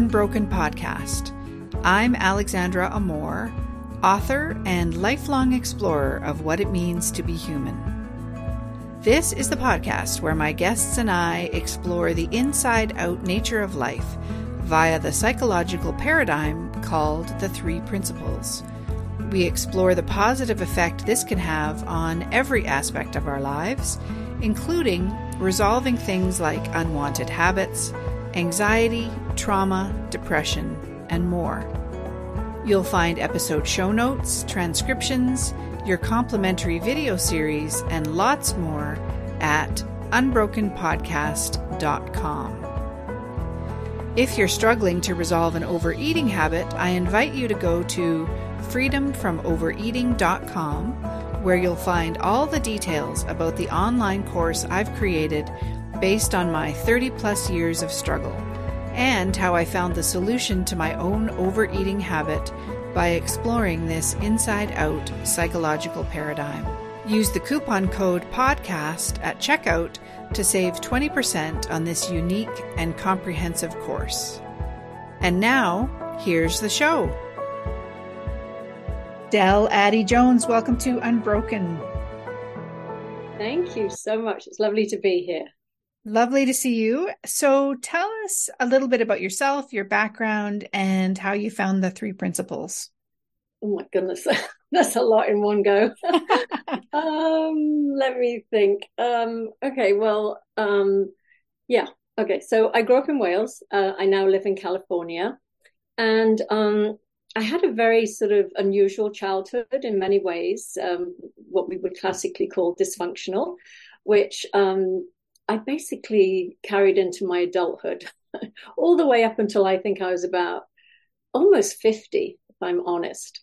Unbroken podcast. I'm Alexandra Amor, author and lifelong explorer of what it means to be human. This is the podcast where my guests and I explore the inside out nature of life via the psychological paradigm called the Three Principles. We explore the positive effect this can have on every aspect of our lives, including resolving things like unwanted habits, anxiety, trauma, depression, and more. You'll find episode show notes, transcriptions, your complimentary video series, and lots more at unbrokenpodcast.com. If you're struggling to resolve an overeating habit, I invite you to go to freedomfromovereating.com, where you'll find all the details about the online course I've created based on my 30 plus years of struggle, and how I found the solution to my own overeating habit by exploring this inside out psychological paradigm. Use the coupon code PODCAST at checkout to save 20% on this unique and comprehensive course. And now, here's the show. Del Adey-Jones, welcome to Unbroken. Thank you so much. It's lovely to be here. Lovely to see you. So, tell us a little bit about yourself, your background, and how you found the three principles. Oh my goodness, that's a lot in one go. um, let me think. Um, okay, well, um, yeah, okay. So I grew up in Wales. Uh, I now live in California, and um, I had a very sort of unusual childhood in many ways, um, what we would classically call dysfunctional, which um, I basically carried into my adulthood, all the way up until I think I was about almost 50, if I'm honest.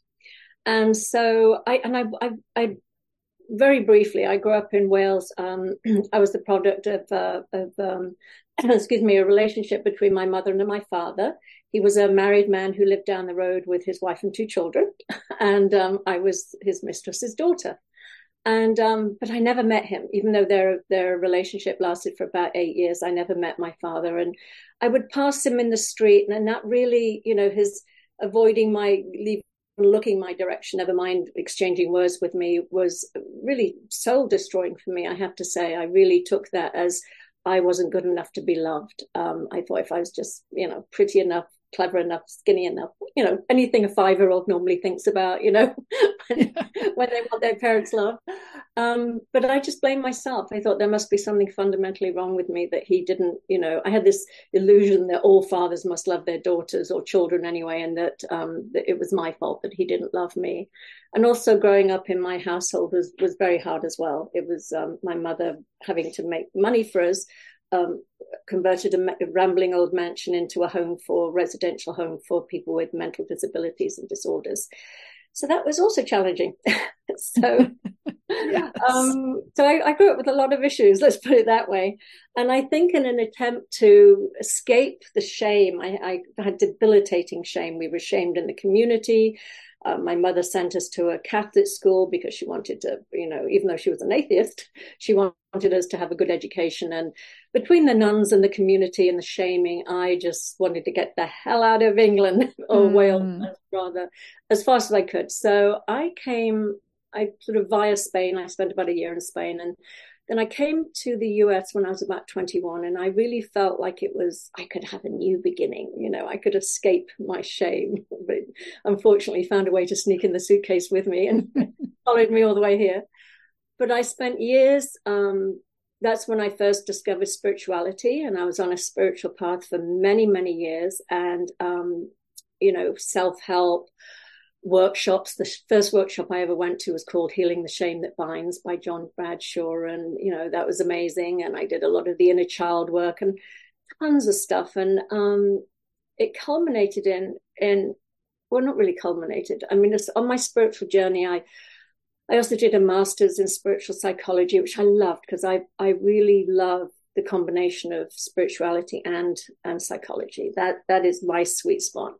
And so I, and I, I, I very briefly, I grew up in Wales. Um, I was the product of, uh, of um, excuse me, a relationship between my mother and my father. He was a married man who lived down the road with his wife and two children, and um, I was his mistress's daughter. And um, but I never met him, even though their their relationship lasted for about eight years. I never met my father, and I would pass him in the street, and that really, you know, his avoiding my leaving looking my direction, never mind exchanging words with me, was really soul destroying for me. I have to say, I really took that as I wasn't good enough to be loved. Um, I thought if I was just, you know, pretty enough, clever enough, skinny enough, you know, anything a five year old normally thinks about, you know, when, when, they want their parents' love. Um, but I just blamed myself. I thought there must be something fundamentally wrong with me that he didn't, you know, I had this illusion that all fathers must love their daughters or children anyway, and that, um, that it was my fault that he didn't love me. And also growing up in my household was, was very hard as well. It was um, my mother having to make money for us um, converted a, a, rambling old mansion into a home for residential home for people with mental disabilities and disorders. So that was also challenging. so, yes. um, so I, I, grew up with a lot of issues. Let's put it that way. And I think in an attempt to escape the shame, I, I had debilitating shame. We were shamed in the community. Uh, my mother sent us to a Catholic school because she wanted to, you know, even though she was an atheist, she wanted us to have a good education. And between the nuns and the community and the shaming, I just wanted to get the hell out of England or mm. Wales, rather, as fast as I could. So I came, I sort of via Spain, I spent about a year in Spain and then I came to the US when I was about 21, and I really felt like it was, I could have a new beginning. You know, I could escape my shame. But unfortunately, found a way to sneak in the suitcase with me and followed me all the way here. But I spent years, um, that's when I first discovered spirituality, and I was on a spiritual path for many, many years. And, um, you know, self help, workshops. The first workshop I ever went to was called Healing the Shame That Binds by John Bradshaw. And, you know, that was amazing. And I did a lot of the inner child work and tons of stuff. And um, it culminated in, in, well, not really culminated. I mean, on my spiritual journey, I, I also did a master's in spiritual psychology, which I loved because I, I really love the combination of spirituality and, and psychology. That, that is my sweet spot.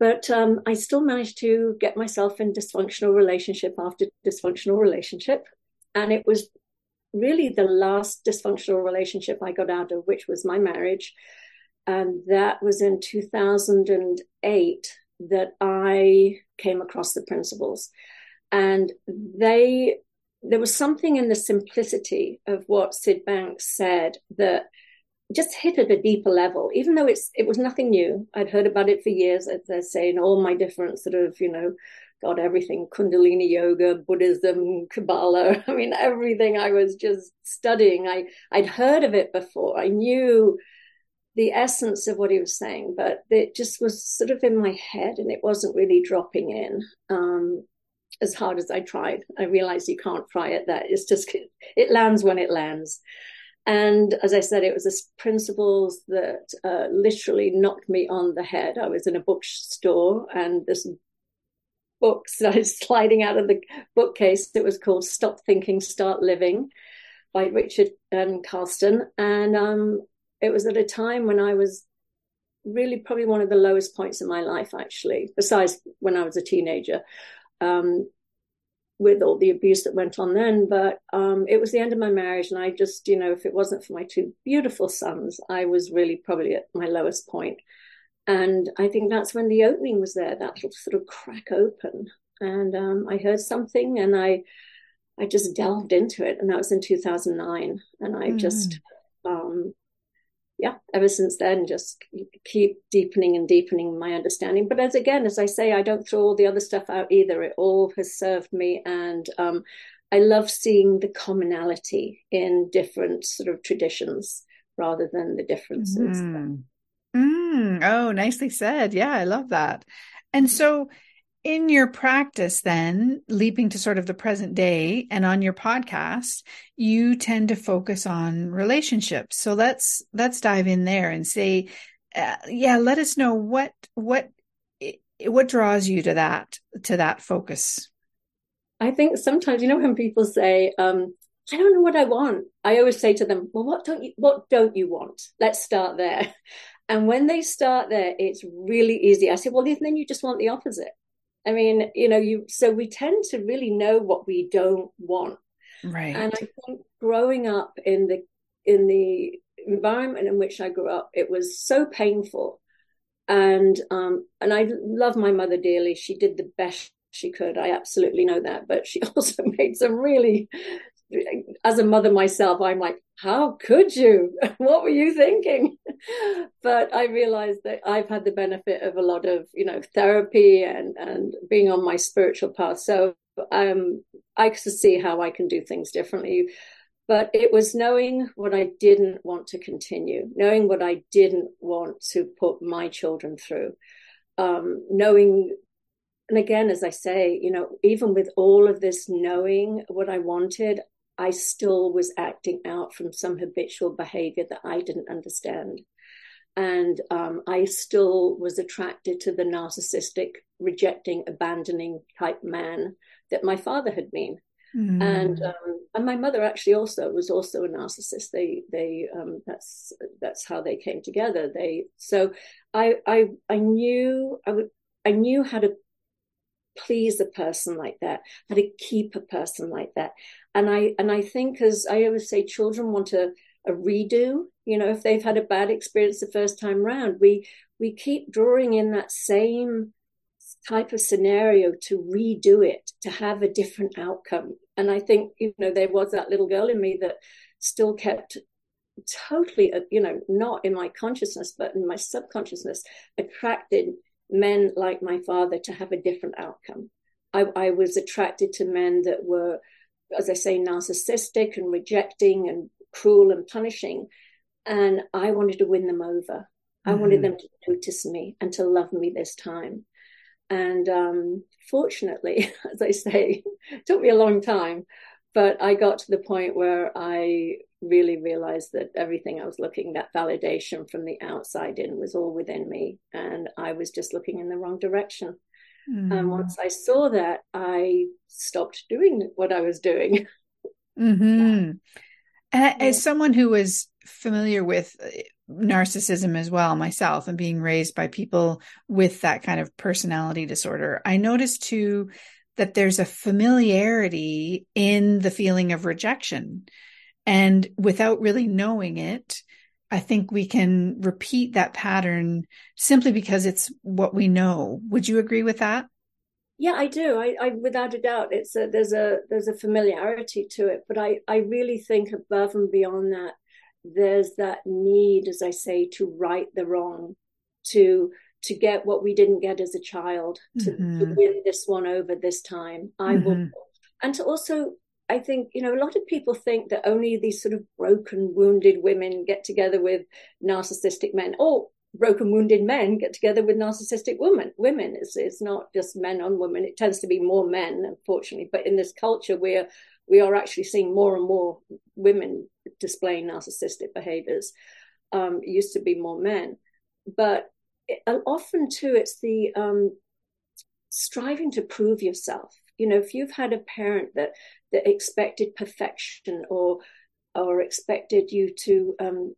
But um, I still managed to get myself in dysfunctional relationship after dysfunctional relationship. And it was really the last dysfunctional relationship I got out of, which was my marriage. And that was in 2008 that I came across the principles. And they, there was something in the simplicity of what Syd Banks said that just hit at a deeper level, even though it's it was nothing new. I'd heard about it for years, as I say, in all my different sort of, you know, God, everything, Kundalini yoga, Buddhism, Kabbalah. I mean, everything I was just studying. I, I'd heard of it before. I knew the essence of what he was saying, but it just was sort of in my head and it wasn't really dropping in. Um, as hard as I tried, I realized you can't try it that. It's just, it lands when it lands. And as I said, it was the principles that uh, literally knocked me on the head. I was in a bookstore and this book started sliding out of the bookcase. It was called Stop Thinking, Start Living by Richard Carlson. And um, it was at a time when I was really probably one of the lowest points in my life, actually, besides when I was a teenager. Um, with all the abuse that went on then. But um, it was the end of my marriage, and I just, you know, if it wasn't for my two beautiful sons, I was really probably at my lowest point. And I think that's when the opening was there, that little sort of crack open. And um, I heard something, and I, I just delved into it, and that was in 2009. And I mm. just um, yeah, ever since then, just keep deepening and deepening my understanding. But as again, as I say, I don't throw all the other stuff out either. It all has served me, and um, I love seeing the commonality in different sort of traditions rather than the differences. Mm. Mm. Oh, nicely said. Yeah, I love that. And so in your practice then leaping to sort of the present day and on your podcast you tend to focus on relationships. So let's let's dive in there and say uh, yeah let us know what what what draws you to that to that focus. I think sometimes you know when people say um i don't know what i want i always say to them well what don't you what don't you want? Let's start there. And when they start there it's really easy. I say well then you just want the opposite I mean, you know, you so we tend to really know what we don't want. Right. And I think growing up in the in the environment in which I grew up, it was so painful. And um and I love my mother dearly. She did the best she could. I absolutely know that. But she also made some really as a mother myself, I'm like, how could you? what were you thinking? but I realized that I've had the benefit of a lot of, you know, therapy and, and being on my spiritual path. So um, I could see how I can do things differently. But it was knowing what I didn't want to continue, knowing what I didn't want to put my children through, um, knowing and again, as I say, you know, even with all of this knowing what I wanted, I still was acting out from some habitual behavior that I didn't understand. And um, I still was attracted to the narcissistic, rejecting, abandoning type man that my father had been. Mm. And um, and my mother actually also was also a narcissist. They they um, that's that's how they came together. They so I I I knew I would I knew how to please a person like that, how to keep a person like that. And I and I think as I always say, children want a, a redo. You know, if they've had a bad experience the first time round, we we keep drawing in that same type of scenario to redo it, to have a different outcome. And I think, you know, there was that little girl in me that still kept totally, uh, you know, not in my consciousness, but in my subconsciousness, attracted men like my father to have a different outcome. I, I was attracted to men that were, as I say, narcissistic and rejecting and cruel and punishing. And I wanted to win them over. I mm-hmm. wanted them to notice me and to love me this time. And um, fortunately, as I say, it took me a long time, but I got to the point where I really realized that everything I was looking, that validation from the outside in, was all within me. And I was just looking in the wrong direction. Mm. And once I saw that, I stopped doing what I was doing. Mm-hmm. And as someone who was familiar with uh, narcissism as well myself and being raised by people with that kind of personality disorder, I noticed too that there's a familiarity in the feeling of rejection. And without really knowing it, I think we can repeat that pattern simply because it's what we know. Would you agree with that? Yeah, I do. I, I without a doubt, it's a, there's a there's a familiarity to it, but I I really think above and beyond that, there's that need, as I say, to right the wrong, to to get what we didn't get as a child, to, mm-hmm. to win this one over this time. I mm-hmm. will, and to also I think, you know, a lot of people think that only these sort of broken, wounded women get together with narcissistic men, or broken, wounded men get together with narcissistic women. Women, it's, it's not just men on women. It tends to be more men, unfortunately. But in this culture, we're we are actually seeing more and more women displaying narcissistic behaviors. Um, used to be more men, but it, often too, it's the um, striving to prove yourself. You know, if you've had a parent that that expected perfection or or expected you to um,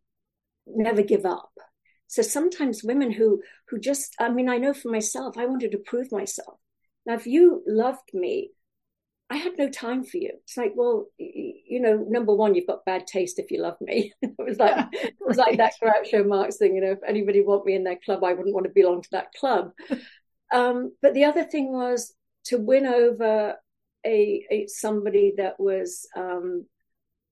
never give up. So sometimes women who who just I mean I know for myself I wanted to prove myself. Now if you loved me, I had no time for you. It's like well you know number one you've got bad taste if you love me. it was like it was like that Groucho Marx thing. You know if anybody want me in their club I wouldn't want to belong to that club. Um, but the other thing was to win over a, a somebody that was um,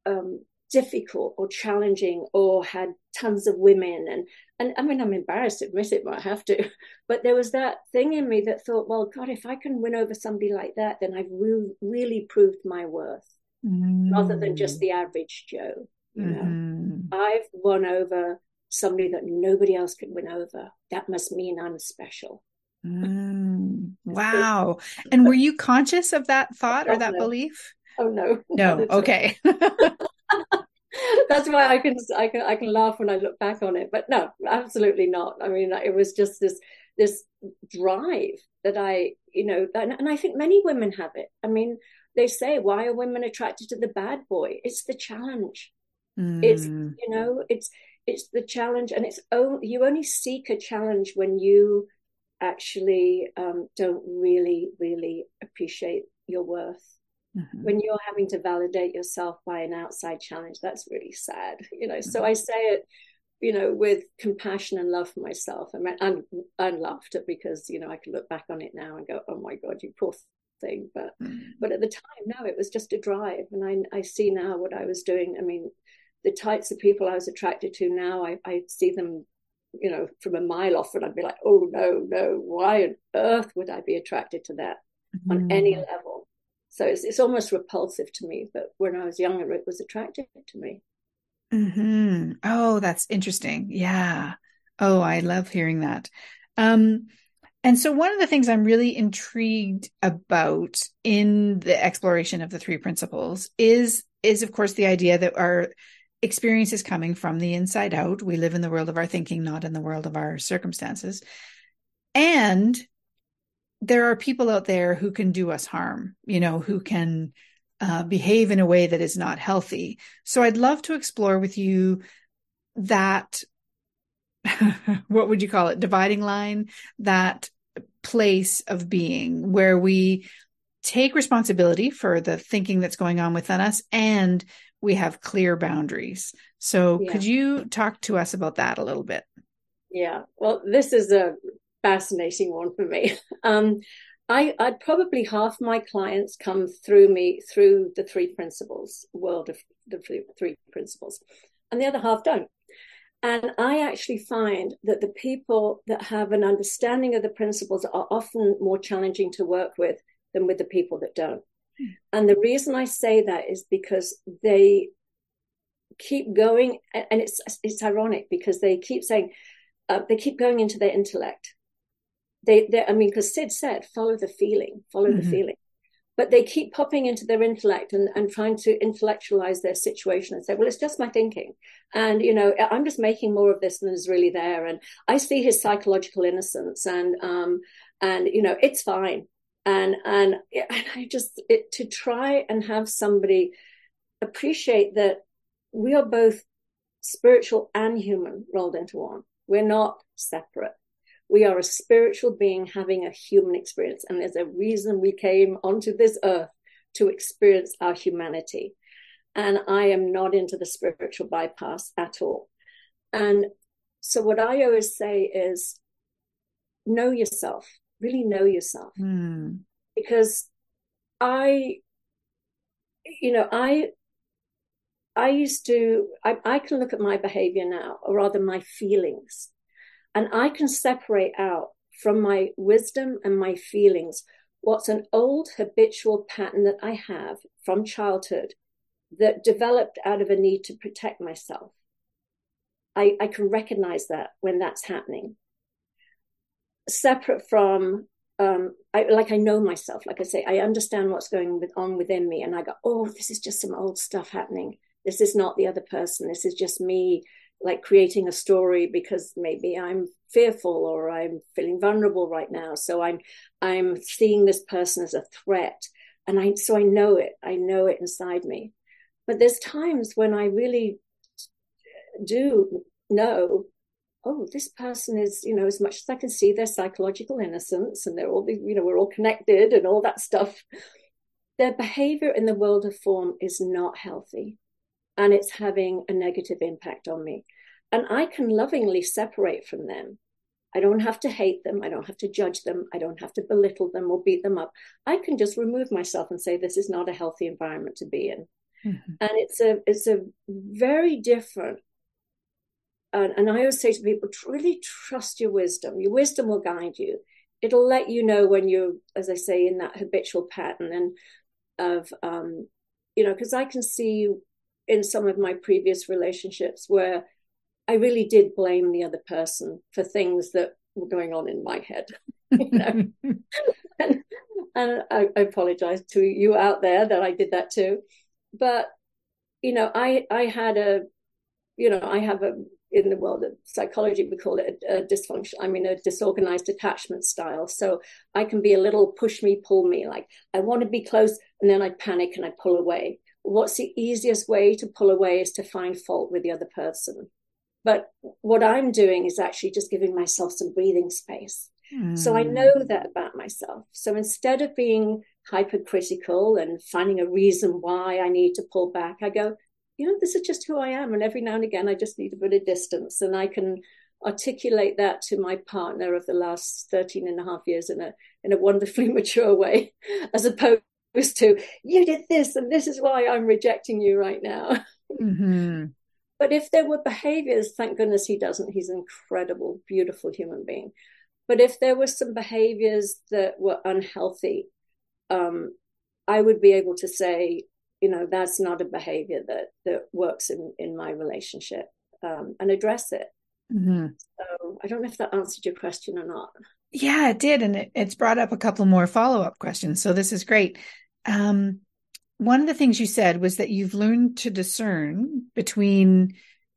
um, difficult or challenging or had tons of women and and I mean I'm embarrassed to admit it but I have to. But there was that thing in me that thought well god if I can win over somebody like that then I've re- really proved my worth mm. rather than just the average Joe you mm-hmm. know I've won over somebody that nobody else could win over. That must mean I'm special. Mm, wow. And were you conscious of that thought or oh, that no. belief? Oh no. No. Okay. That's why I can I can I can laugh when I look back on it. But no, absolutely not. I mean, it was just this this drive that I, you know, and, and I think many women have it. I mean, they say, why are women attracted to the bad boy? It's the challenge. Mm. It's you know, it's it's the challenge, and it's only you only seek a challenge when you actually um, don't really, really appreciate your worth. Mm-hmm. When you're having to validate yourself by an outside challenge, that's really sad, you know. Mm-hmm. So I say it, you know, with compassion and love for myself. I mean, I'm I'm laughter because you know I can look back on it now and go, oh my god, you poor thing. But mm-hmm. but at the time, no, it was just a drive, and I I see now what I was doing. I mean, the types of people I was attracted to now, I, I see them you know, from a mile off, and I'd be like, oh no, no, why on earth would I be attracted to that mm-hmm. on any level? So it's it's almost repulsive to me. But when I was younger, it was attractive to me. Hmm. Oh, that's interesting. Yeah. Oh, I love hearing that. Um, and so one of the things I'm really intrigued about in the exploration of the three principles is is of course the idea that our experience is coming from the inside out. We live in the world of our thinking, not in the world of our circumstances. And there are people out there who can do us harm, you know, who can uh, behave in a way that is not healthy. So I'd love to explore with you that, what would you call it, dividing line, that place of being where we take responsibility for the thinking that's going on within us and we have clear boundaries. So yeah. could you talk to us about that a little bit? Yeah. Well, this is a fascinating one for me. Um, I, I'd probably half my clients come through me through the three principles, world of the three, three principles, and the other half don't. And I actually find that the people that have an understanding of the principles are often more challenging to work with than with the people that don't. And the reason I say that is because they keep going, and it's it's ironic because they keep saying uh, they keep going into their intellect. They, they I mean, because Syd said, follow the feeling, follow mm-hmm. the feeling. But they keep popping into their intellect and, and trying to intellectualize their situation and say, well, it's just my thinking. And, you know, I'm just making more of this than is really there. And I see his psychological innocence and, um, and, you know, it's fine and and, I just it, to try and have somebody appreciate that we are both spiritual and human rolled into one. We're not separate. We are a spiritual being having a human experience, and there's a reason we came onto this earth to experience our humanity. And I am not into the spiritual bypass at all. And so what I always say is know yourself, really know yourself. Mm. Because I, you know, I I used to I, I can look at my behavior now, or rather my feelings, and I can separate out from my wisdom and my feelings what's an old habitual pattern that I have from childhood that developed out of a need to protect myself. I, I can recognize that when that's happening. Separate from, um, I, like I know myself, like I say, I understand what's going with, on within me, and I go, oh, this is just some old stuff happening. This is not the other person. This is just me, like creating a story because maybe I'm fearful or I'm feeling vulnerable right now. So I'm, I'm seeing this person as a threat, and I, so I know it. I know it inside me. But there's times when I really do know, oh, this person is, you know, as much as I can see their psychological innocence and they're all, you know, we're all connected and all that stuff. Their behavior in the world of form is not healthy and it's having a negative impact on me. And I can lovingly separate from them. I don't have to hate them. I don't have to judge them. I don't have to belittle them or beat them up. I can just remove myself and say, this is not a healthy environment to be in. Mm-hmm. And it's a it's a very different and, and I always say to people, really trust your wisdom. Your wisdom will guide you. It'll let you know when you're, as I say, in that habitual pattern and of, um, you know, because I can see in some of my previous relationships where I really did blame the other person for things that were going on in my head. you know? and, and I, I apologize to you out there that I did that too. But you know, I I had a, you know, I have a in the world of psychology, we call it a, a, dysfunction. I mean, a disorganized attachment style. So I can be a little push me, pull me. Like I want to be close, and then I panic and I pull away. What's the easiest way to pull away is to find fault with the other person. But what I'm doing is actually just giving myself some breathing space. Mm. So I hmm. know that about myself. So instead of being hypercritical and finding a reason why I need to pull back, I go, you know, this is just who I am. And every now and again, I just need a bit of distance. And I can articulate that to my partner of the last 13 and a half years in a, in a wonderfully mature way, as opposed to, you did this and this is why I'm rejecting you right now. Mm-hmm. But if there were behaviors, thank goodness he doesn't. He's an incredible, beautiful human being. But if there were some behaviors that were unhealthy, um, I would be able to say, you know that's not a behavior that that works in in my relationship um, and address it. Mm-hmm. so i don't know if that answered your question or not. Yeah it did and it, it's brought up a couple more follow-up questions so this is great. Um, one of the things you said was that you've learned to discern between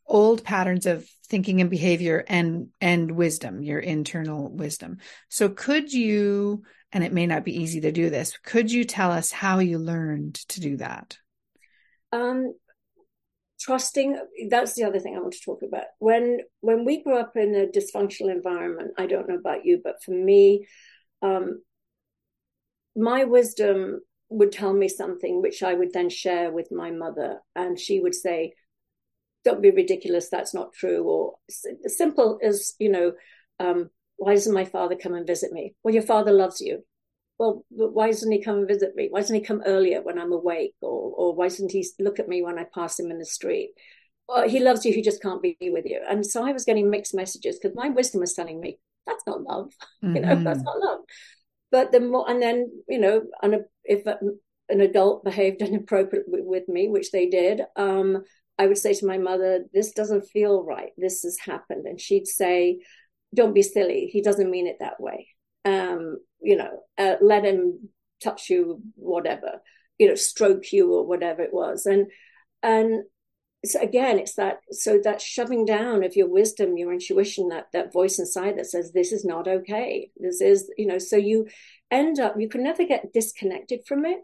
old patterns of thinking and behavior and and wisdom your internal wisdom so could you and it may not be easy to do this. Could you tell us how you learned to do that? Um, trusting that's the other thing i want to talk about when when we grew up in a dysfunctional environment i don't know about you but for me um, my wisdom would tell me something which i would then share with my mother and she would say don't be ridiculous that's not true or simple as you know um, why doesn't my father come and visit me? Well, your father loves you. Well, why doesn't he come and visit me? Why doesn't he come earlier when I'm awake? Or, or why doesn't he look at me when I pass him in the street? Well, he loves you, he just can't be with you. And so I was getting mixed messages because my wisdom was telling me that's not love. Mm-hmm. You know, that's mm-hmm. not love. But the more, and then, you know, if an adult behaved inappropriately with me, which they did, um, I would say to my mother, this doesn't feel right. This has happened. And she'd say, don't be silly. He doesn't mean it that way. Um, you know, uh, let him touch you, whatever, you know, stroke you or whatever it was. And, and so again, it's that, so that shoving down of your wisdom, your intuition, that, that voice inside that says, this is not okay. This is, you know, so you end up, you can never get disconnected from it,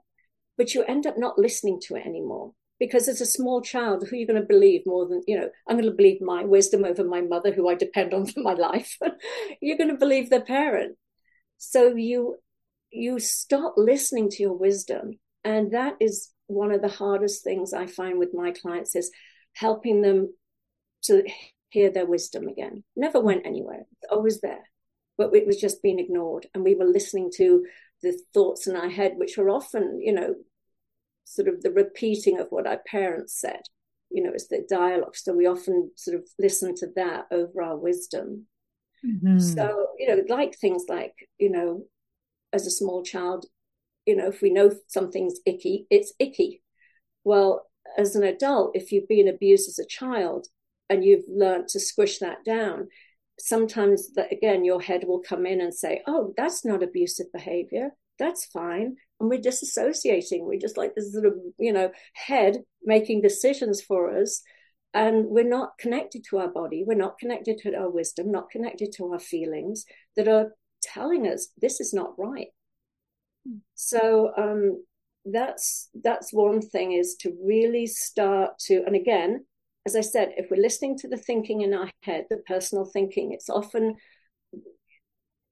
but you end up not listening to it anymore because as a small child, who are you going to believe more than, you know, I'm going to believe my wisdom over my mother, who I depend on for my life. You're going to believe their parent. So you, you stop listening to your wisdom. And that is one of the hardest things I find with my clients is helping them to hear their wisdom again. Never went anywhere. It's always there. But it was just being ignored. And we were listening to the thoughts in our head, which were often, you know, sort of the repeating of what our parents said. You know, it's the dialogue. So we often sort of listen to that over our wisdom. Mm-hmm. So, you know, like things like, you know, as a small child, you know, if we know something's icky, it's icky. Well, as an adult, if you've been abused as a child and you've learned to squish that down, sometimes that again, your head will come in and say, Oh, that's not abusive behavior. That's fine. And we're disassociating. We're just like this sort of, you know, head making decisions for us. And we're not connected to our body. We're not connected to our wisdom, not connected to our feelings that are telling us this is not right. So um, that's that's one thing is to really start to, and again, as I said, if we're listening to the thinking in our head, the personal thinking, it's often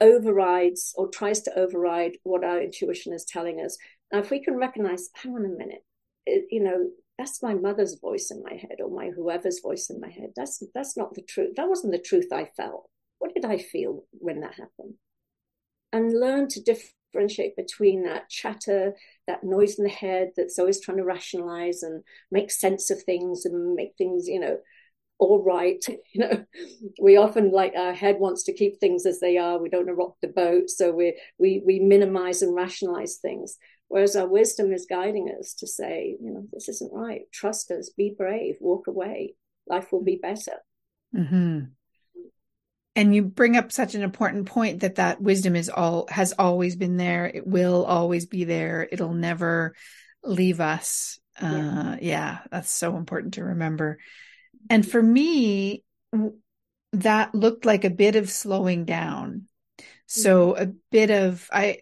overrides or tries to override what our intuition is telling us. Now, if we can recognize, hang on a minute, it, you know, that's my mother's voice in my head or my whoever's voice in my head. That's that's not the truth. That wasn't the truth I felt. What did I feel when that happened? And learn to differentiate between that chatter, that noise in the head that's always trying to rationalize and make sense of things and make things, you know, all right. You know, we often like our head wants to keep things as they are. We don't want to rock the boat, so we we we minimize and rationalize things. Whereas our wisdom is guiding us to say, you know, this isn't right. Trust us. Be brave. Walk away. Life will be better. Mm-hmm. And you bring up such an important point that that wisdom is all has always been there. It will always be there. It'll never leave us. Uh, yeah. yeah, that's so important to remember. And for me, that looked like a bit of slowing down. So mm-hmm. a bit of, I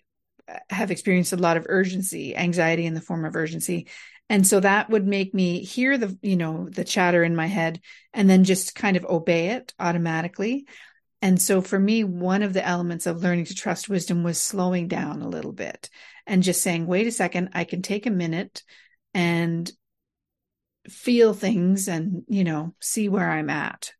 have experienced a lot of urgency, anxiety in the form of urgency. And so that would make me hear the, you know, the chatter in my head and then just kind of obey it automatically. And so for me, one of the elements of learning to trust wisdom was slowing down a little bit and just saying, wait a second, I can take a minute and feel things and you know see where i'm at.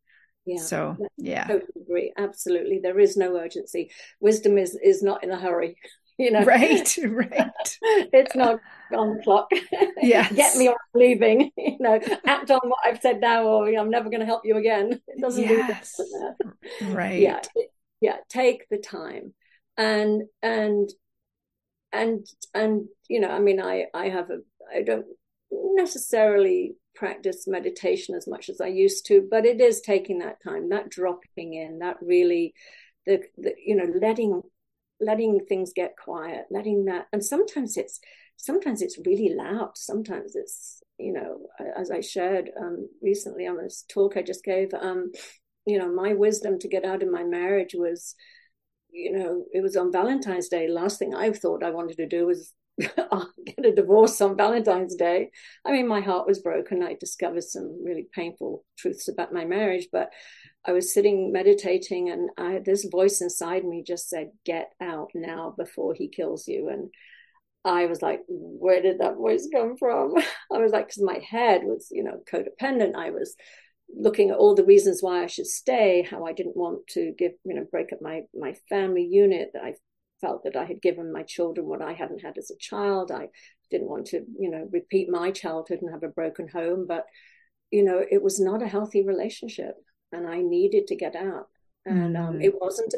Yeah. So yeah. I totally agree. Absolutely. There is no urgency. Wisdom is is not in a hurry you know. Right right. It's not on the clock. Yeah get me or I'm leaving you know. Act on what i've said now or i'm never going to help you again. It doesn't yes. do that. Right. Yeah yeah take the time. And and and and you know i mean i i have a i don't necessarily practice meditation as much as I used to, but it is taking that time, that dropping in, that really, the, the you know, letting letting things get quiet, letting that, and sometimes it's sometimes it's really loud. Sometimes it's you know, as I shared um, recently on this talk I just gave, um, you know, my wisdom to get out of my marriage was, you know, it was on Valentine's Day. Last thing I thought I wanted to do was get a divorce on Valentine's Day. I mean, my heart was broken. I discovered some really painful truths about my marriage, but I was sitting meditating, and I, this voice inside me just said, "Get out now before he kills you." And I was like, "Where did that voice come from?" I was like, because my head was, you know, codependent. I was looking at all the reasons why I should stay, how I didn't want to give, you know, break up my my family unit that I felt that I had given my children what I hadn't had as a child. I didn't want to, you know, repeat my childhood and have a broken home. But, you know, it was not a healthy relationship and I needed to get out. And um, mm. it wasn't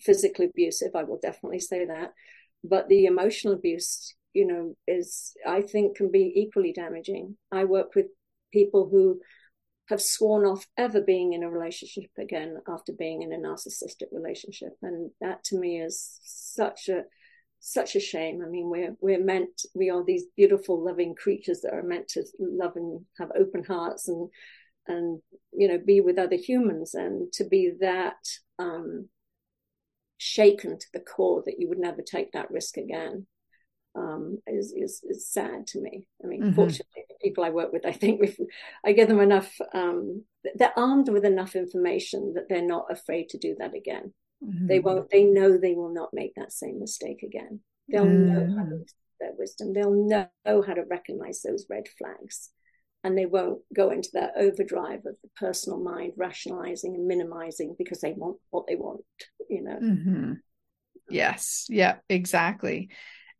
physically abusive, I will definitely say that. But the emotional abuse, you know, is, I think, can be equally damaging. I work with people who have sworn off ever being in a relationship again after being in a narcissistic relationship. And that to me is such a such a shame. I mean we're we're meant we are these beautiful loving creatures that are meant to love and have open hearts and and you know be with other humans. And to be that um shaken to the core that you would never take that risk again um, is, is, is sad to me. I mean, mm-hmm. fortunately, the people I work with, I think if I give them enough, um, they're armed with enough information that they're not afraid to do that again. Mm-hmm. They won't. They know they will not make that same mistake again. They'll mm-hmm. know how to their wisdom. They'll know how to recognize those red flags, and they won't go into that overdrive of the personal mind rationalizing and minimizing because they want what they want you know mm-hmm. yes yeah exactly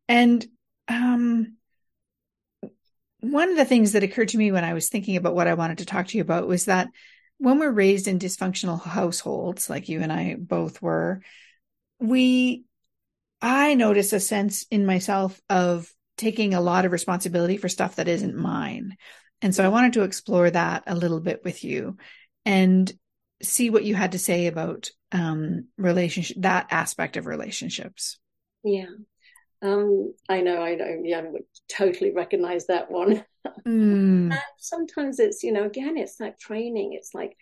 and um one of the things that occurred to me when i was thinking about what i wanted to talk to you about was that when we're raised in dysfunctional households like you and i both were we i notice a sense in myself of taking a lot of responsibility for stuff that isn't mine and so I wanted to explore that a little bit with you and see what you had to say about um, relationship, that aspect of relationships. Yeah. Um, I know, I know, yeah, I would totally recognize that one. Mm. sometimes it's, you know, again, it's like training. It's like,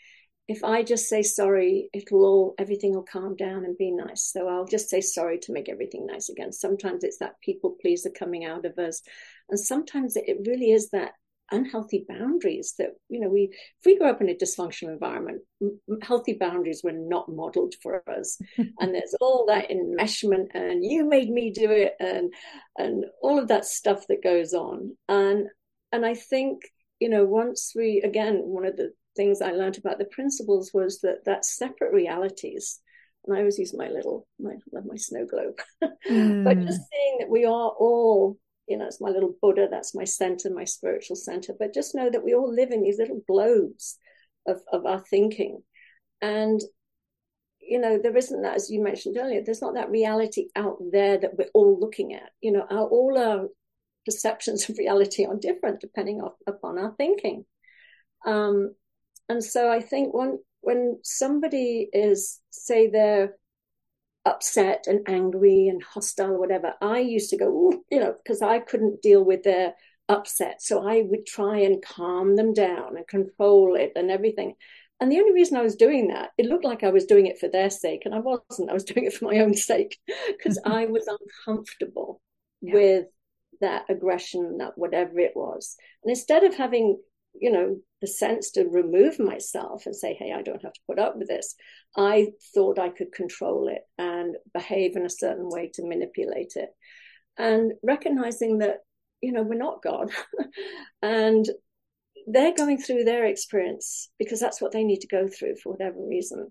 if I just say sorry, it'll all, everything will calm down and be nice. So I'll just say sorry to make everything nice again. Sometimes it's that people pleaser coming out of us. And sometimes it really is that unhealthy boundaries that you know we if we grow up in a dysfunctional environment healthy boundaries were not modeled for us and there's all that enmeshment and you made me do it and and all of that stuff that goes on and and i think you know once we again one of the things i learned about the principles was that that separate realities and I always use my little my my snow globe, mm. but just seeing that we are all you know, it's my little Buddha, that's my center, my spiritual center. But just know that we all live in these little globes of, of our thinking. And, you know, there isn't that, as you mentioned earlier, there's not that reality out there that we're all looking at. You know, our, all our perceptions of reality are different depending on, upon our thinking. Um, and so I think when, when somebody is, say, they're upset and angry and hostile or whatever, I used to go, you know, because I couldn't deal with their upset. So I would try and calm them down and control it and everything. And the only reason I was doing that, it looked like I was doing it for their sake, and I wasn't. I was doing it for my own sake because I was uncomfortable yeah. with that aggression, that whatever it was. And instead of having you know, the sense to remove myself and say, hey, I don't have to put up with this. I thought I could control it and behave in a certain way to manipulate it. And recognizing that, you know, we're not God. and they're going through their experience because that's what they need to go through for whatever reason.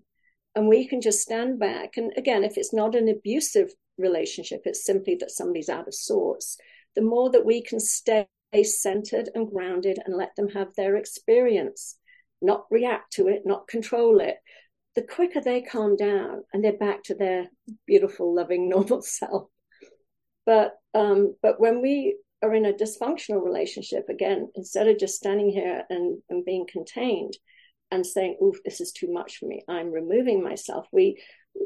And we can just stand back. And again, if it's not an abusive relationship, it's simply that somebody's out of sorts. The more that we can stay centered and grounded and let them have their experience, not react to it, not control it, the quicker they calm down and they're back to their beautiful, loving, normal self. But um, but when we are in a dysfunctional relationship, again, instead of just standing here and, and being contained and saying, "Oof, this is too much for me," I'm removing myself. We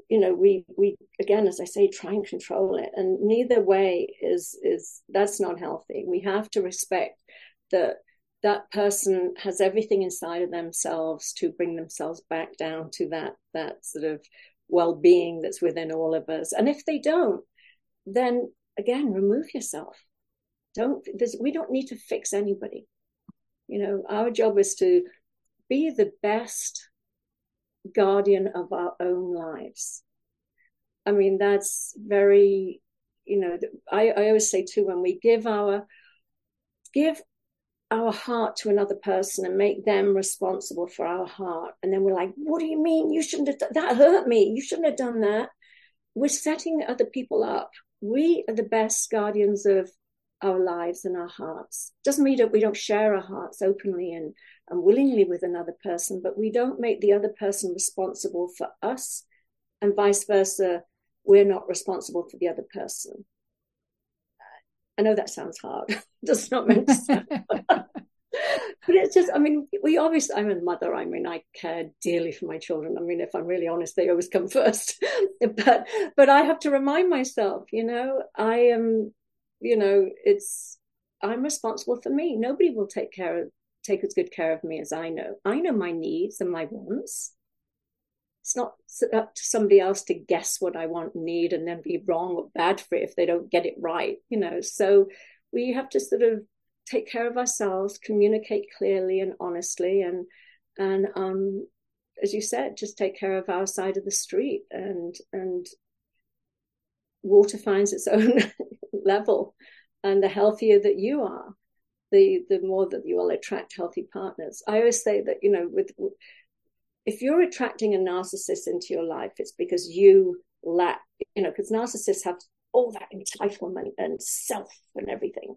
you know we we again as i say try and control it. And neither way is is that's not healthy. We have to respect that that person has everything inside of themselves to bring themselves back down to that that sort of well-being that's within all of us. And if they don't then again remove yourself. Don't we don't need to fix anybody. You know our job is to be the best guardian of our own lives. I mean, that's very, you know, I, I always say too, when we give our, give our heart to another person and make them responsible for our heart. And then we're like, what do you mean? You shouldn't have, that hurt me. You shouldn't have done that. We're setting other people up. We are the best guardians of our lives and our hearts. Doesn't mean that we don't share our hearts openly and and willingly with another person, but we don't make the other person responsible for us, and vice versa. We're not responsible for the other person. I know that sounds hard. Does not make sense. but it's just, I mean, we obviously, I'm a mother. I mean, I care dearly for my children. I mean, if I'm really honest, they always come first. but, but I have to remind myself, you know, I am, you know, it's, I'm responsible for me. Nobody will take care of take as good care of me as I know. I know my needs and my wants. It's not up to somebody else to guess what I want need and then be wrong or bad for it if they don't get it right, you know. So we have to sort of take care of ourselves, communicate clearly and honestly, and and um, as you said, just take care of our side of the street and and water finds its own level and the healthier that you are the the more that you will attract healthy partners. I always say that you know with if you're attracting a narcissist into your life, it's because you lack you know because narcissists have all that entitlement and self and everything.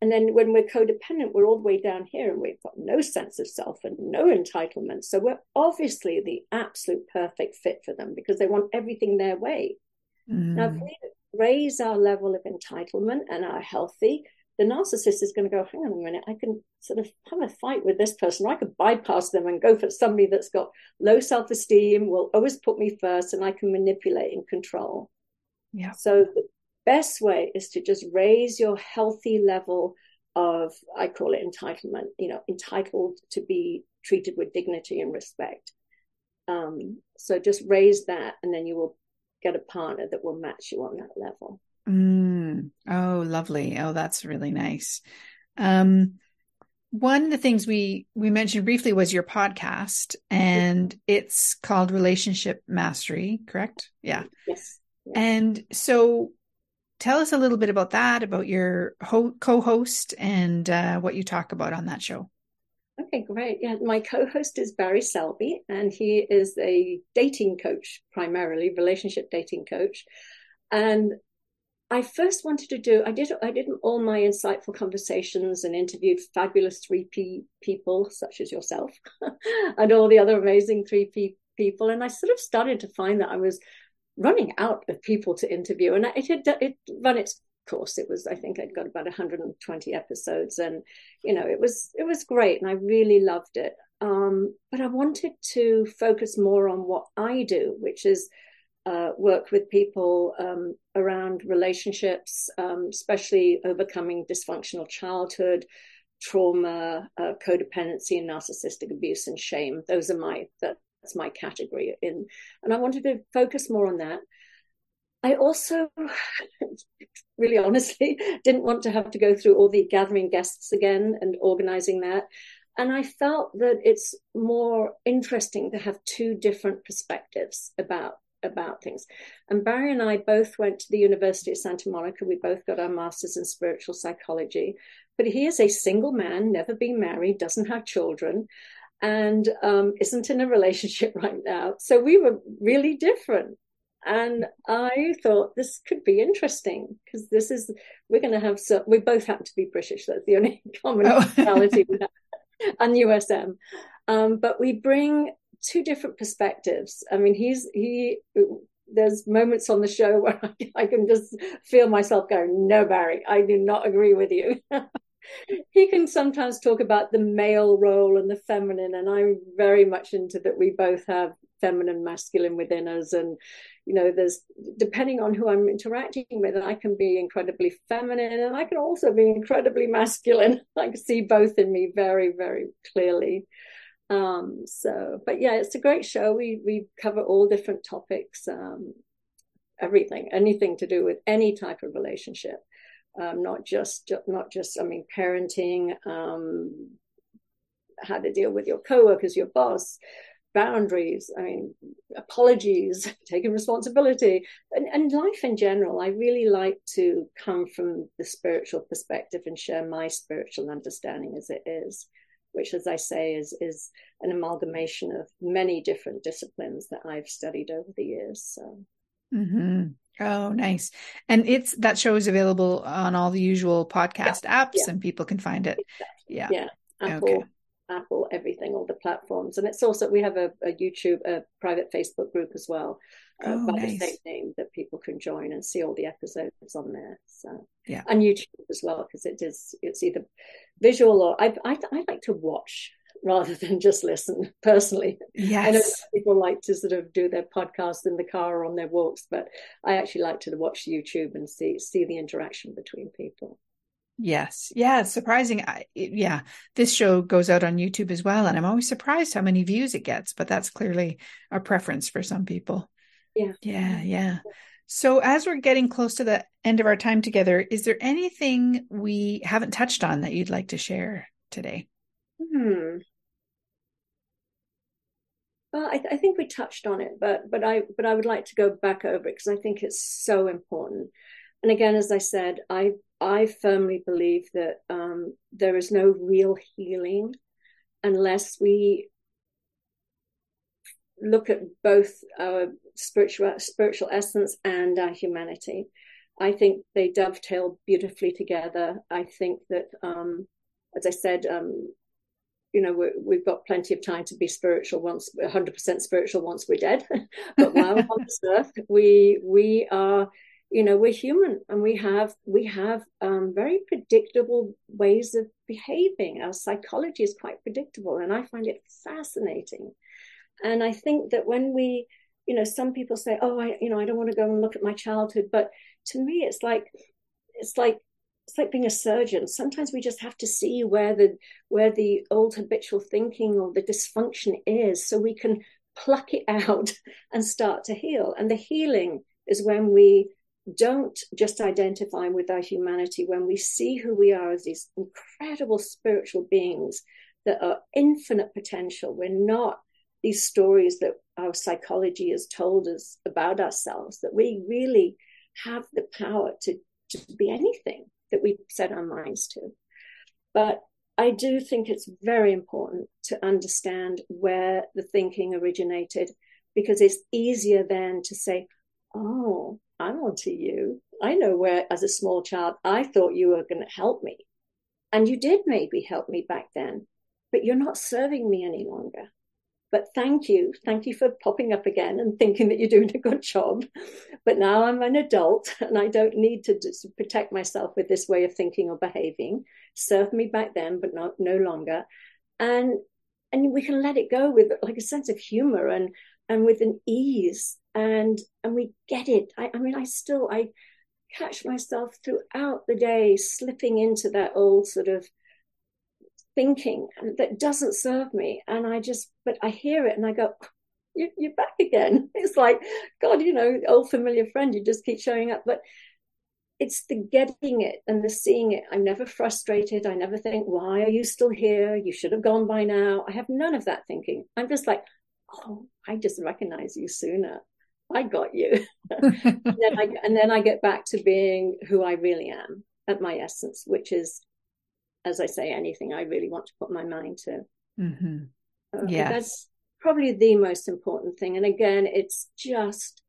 And then when we're codependent, we're all the way down here and we've got no sense of self and no entitlement. So we're obviously the absolute perfect fit for them because they want everything their way. Mm. Now, if we raise our level of entitlement and are healthy, the narcissist is going to go, hang on a minute, I can sort of have a fight with this person. or I could bypass them and go for somebody that's got low self esteem, will always put me first, and I can manipulate and control. Yeah. So the best way is to just raise your healthy level of, I call it entitlement, you know, entitled to be treated with dignity and respect. Um, so just raise that, and then you will get a partner that will match you on that level. Mm. Oh, lovely. Oh, that's really nice. Um, one of the things we we mentioned briefly was your podcast, and it's called Relationship Mastery, correct? Yeah. Yes. yes. And so, tell us a little bit about that, about your ho- co-host, and uh, what you talk about on that show. Okay, great. Yeah, my co-host is Barry Selby, and he is a dating coach, primarily relationship dating coach. And I first wanted to do, I did, I did all my insightful conversations and interviewed fabulous 3P people such as yourself and all the other amazing 3P people. And I sort of started to find that I was running out of people to interview and it had it run its course. It was, I think I'd got about 120 episodes and, you know, it was, it was great and I really loved it. Um, but I wanted to focus more on what I do, which is uh, work with people um, around relationships, um, especially overcoming dysfunctional childhood, trauma, uh, codependency, and narcissistic abuse and shame. Those are my that's my category in, and I wanted to focus more on that. I also, really honestly, didn't want to have to go through all the gathering guests again and organizing that. And I felt that it's more interesting to have two different perspectives about about things. And Barry and I both went to the University of Santa Monica. We both got our masters in spiritual psychology. But he is a single man, never been married, doesn't have children, and um, isn't in a relationship right now. So we were really different. And I thought this could be interesting because this is, we're going to have so, we both happen to be British. That's the only commonality oh. we have, and USM. Um, but we bring two different perspectives. I mean, he's he. There's moments on the show where I, can just feel myself going, "No, Barry, I do not agree with you." he can sometimes talk about the male role and the feminine, and I'm very much into that. We both have feminine, masculine within us, and you know, there's depending on who I'm interacting with, I can be incredibly feminine, and I can also be incredibly masculine. I can see both in me very, very clearly. Um, so, but yeah, it's a great show. We we cover all different topics, um, everything, anything to do with any type of relationship, um, not just not just I mean parenting, um, how to deal with your coworkers, your boss, boundaries. I mean apologies, taking responsibility, and, and life in general. I really like to come from the spiritual perspective and share my spiritual understanding as it is which, as I say, is is an amalgamation of many different disciplines that I've studied over the years. So. Mm-hmm. Oh, nice. And it's that show is available on all the usual podcast yeah, apps, yeah. and people can find it. Yeah, yeah. Apple, okay. Apple, everything, all the platforms, and it's also we have a, a YouTube, a private Facebook group as well uh, oh, by nice. the same name that people can join and see all the episodes on there. So yeah, and YouTube as well because it is it's either visual or I, I I like to watch rather than just listen personally. Yes. I know people like to sort of do their podcast in the car or on their walks, but I actually like to watch YouTube and see see the interaction between people. Yes. Yeah. Surprising. I, yeah. This show goes out on YouTube as well. And I'm always surprised how many views it gets, but that's clearly a preference for some people. Yeah. Yeah. Yeah. So, as we're getting close to the end of our time together, is there anything we haven't touched on that you'd like to share today? Hmm. Well, I, I think we touched on it, but but I but I would like to go back over it because I think it's so important. And again, as I said, I I firmly believe that um, there is no real healing unless we look at both our spiritual spiritual essence and our humanity. I think they dovetail beautifully together. I think that, um, as I said, um, you know, we have got plenty of time to be spiritual once, 100% spiritual once we're dead. but while on this earth, we we are, you know, we're human and we have we have um, very predictable ways of behaving. Our psychology is quite predictable, and I find it fascinating. And I think that when we, you know, some people say, "Oh, I, you know, I don't want to go and look at my childhood," but to me, it's like, it's like it's like being a surgeon. Sometimes we just have to see where the where the old habitual thinking or the dysfunction is, so we can pluck it out and start to heal. And the healing is when we don't just identify with our humanity, when we see who we are as these incredible spiritual beings that are infinite potential. We're not these stories that our psychology has told us about ourselves, that we really have the power to, to be anything that we set our minds to. But I do think it's very important to understand where the thinking originated because it's easier then to say, Oh, I'm onto you. I know where, as a small child, I thought you were going to help me. And you did maybe help me back then, but you're not serving me any longer. But thank you. Thank you for popping up again and thinking that you're doing a good job. But now I'm an adult and I don't need to protect myself with this way of thinking or behaving. Serve me back then, but not no longer. And and we can let it go with like a sense of humor and and with an ease and and we get it. I, I mean, I still I catch myself throughout the day slipping into that old sort of thinking that doesn't serve me. And I just, but I hear it and I go, oh, you, are back again. It's like, God, you know, old familiar friend, you just keep showing up. But it's the getting it and the seeing it. I'm never frustrated. I never think, why are you still here? You should have gone by now. I have none of that thinking. I'm just like, oh, I just recognize you sooner. I got you. and, then I, and then I get back to being who I really am at my essence, which is as I say, anything I really want to put my mind to. Mm-hmm. Uh, yes. That's probably the most important thing. And again, it's just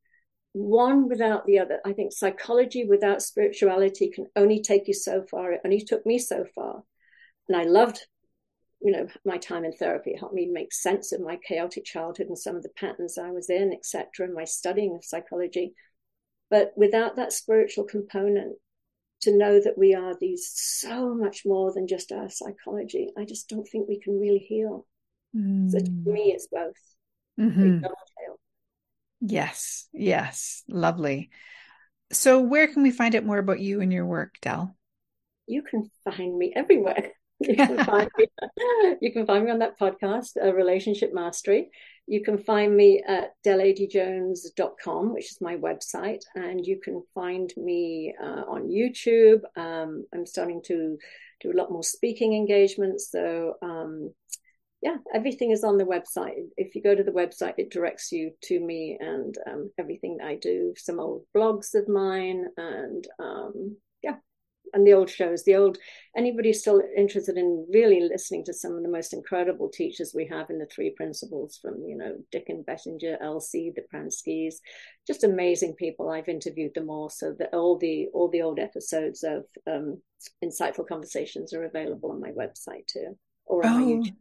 one without the other. I think psychology without spirituality can only take you so far. It only took me so far. And I loved, you know, my time in therapy. Helped me make sense of my chaotic childhood and some of the patterns I was in, etc., and my studying of psychology. But without that spiritual component, to know that we are these so much more than just our psychology. I just don't think we can really heal. Mm. So to mm. me, it's both. Mm-hmm. Yes, yes, lovely. So, where can we find out more about you and your work, Del? You can find me everywhere. You can find me. You can find me on that podcast, uh, Relationship Mastery. You can find me at deladeyjones.com, which is my website, and you can find me uh, on YouTube. Um, I'm starting to do a lot more speaking engagements. So, um, yeah, everything is on the website. If you go to the website, it directs you to me and um, everything I do, some old blogs of mine, and um, and the old shows, the old anybody still interested in really listening to some of the most incredible teachers we have in the three principles from you know Dicken Bettinger, Elsie, the Pranskys, just amazing people. I've interviewed them all, so that all the all the old episodes of um, insightful conversations are available on my website too, or on oh. my YouTube.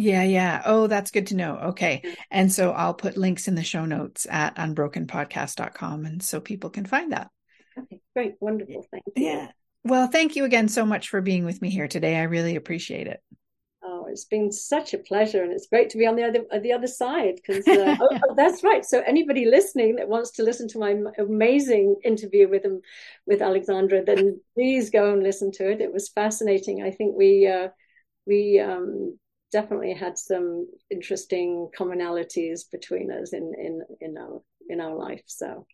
Yeah, yeah. Oh, that's good to know. Okay. And so I'll put links in the show notes at unbrokenpodcast.com and so people can find that. Okay, great. Wonderful. Thank you. Yeah. Well, thank you again so much for being with me here today. I really appreciate it. Oh, it's been such a pleasure, and it's great to be on the other the other side. Because uh, oh, oh, that's right. So anybody listening that wants to listen to my amazing interview with him with Alexandra, then please go and listen to it. It was fascinating. I think we uh, we um, definitely had some interesting commonalities between us in in in our in our life. So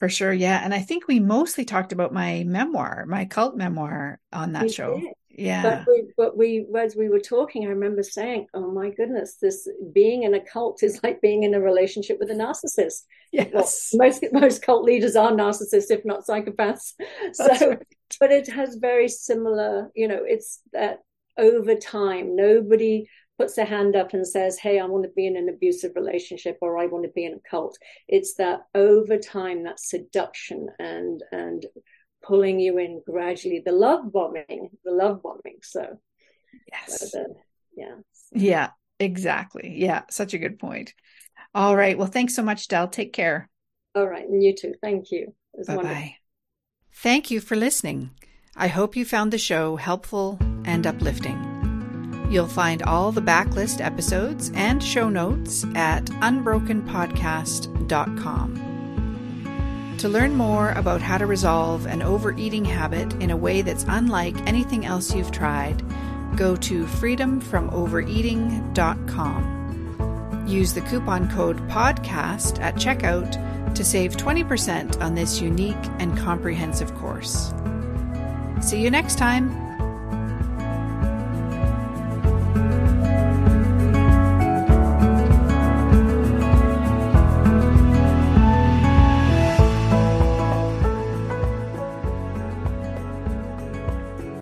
for sure. Yeah. And I think we mostly talked about my memoir, my cult memoir on that we show. Did. Yeah. But we, but we, as we were talking, I remember saying, oh my goodness, this being in a cult is like being in a relationship with a narcissist. Yes. Well, most, most cult leaders are narcissists, if not psychopaths. That's so, right. But it has very similar, you know, it's that over time, nobody puts their hand up and says, Hey, I want to be in an abusive relationship or I want to be in a cult. It's that over time, that seduction and and pulling you in gradually, the love bombing, the love bombing. So yes. So the, yeah. Yeah, exactly. Yeah, such a good point. All right. Well, thanks so much, Del. Take care. All right. And you too. Thank you. Bye bye. Thank you for listening. I hope you found the show helpful and uplifting. You'll find all the backlist episodes and show notes at unbrokenpodcast.com. To learn more about how to resolve an overeating habit in a way that's unlike anything else you've tried, go to freedomfromovereating.com. Use the coupon code PODCAST at checkout to save 20% on this unique and comprehensive course. See you next time.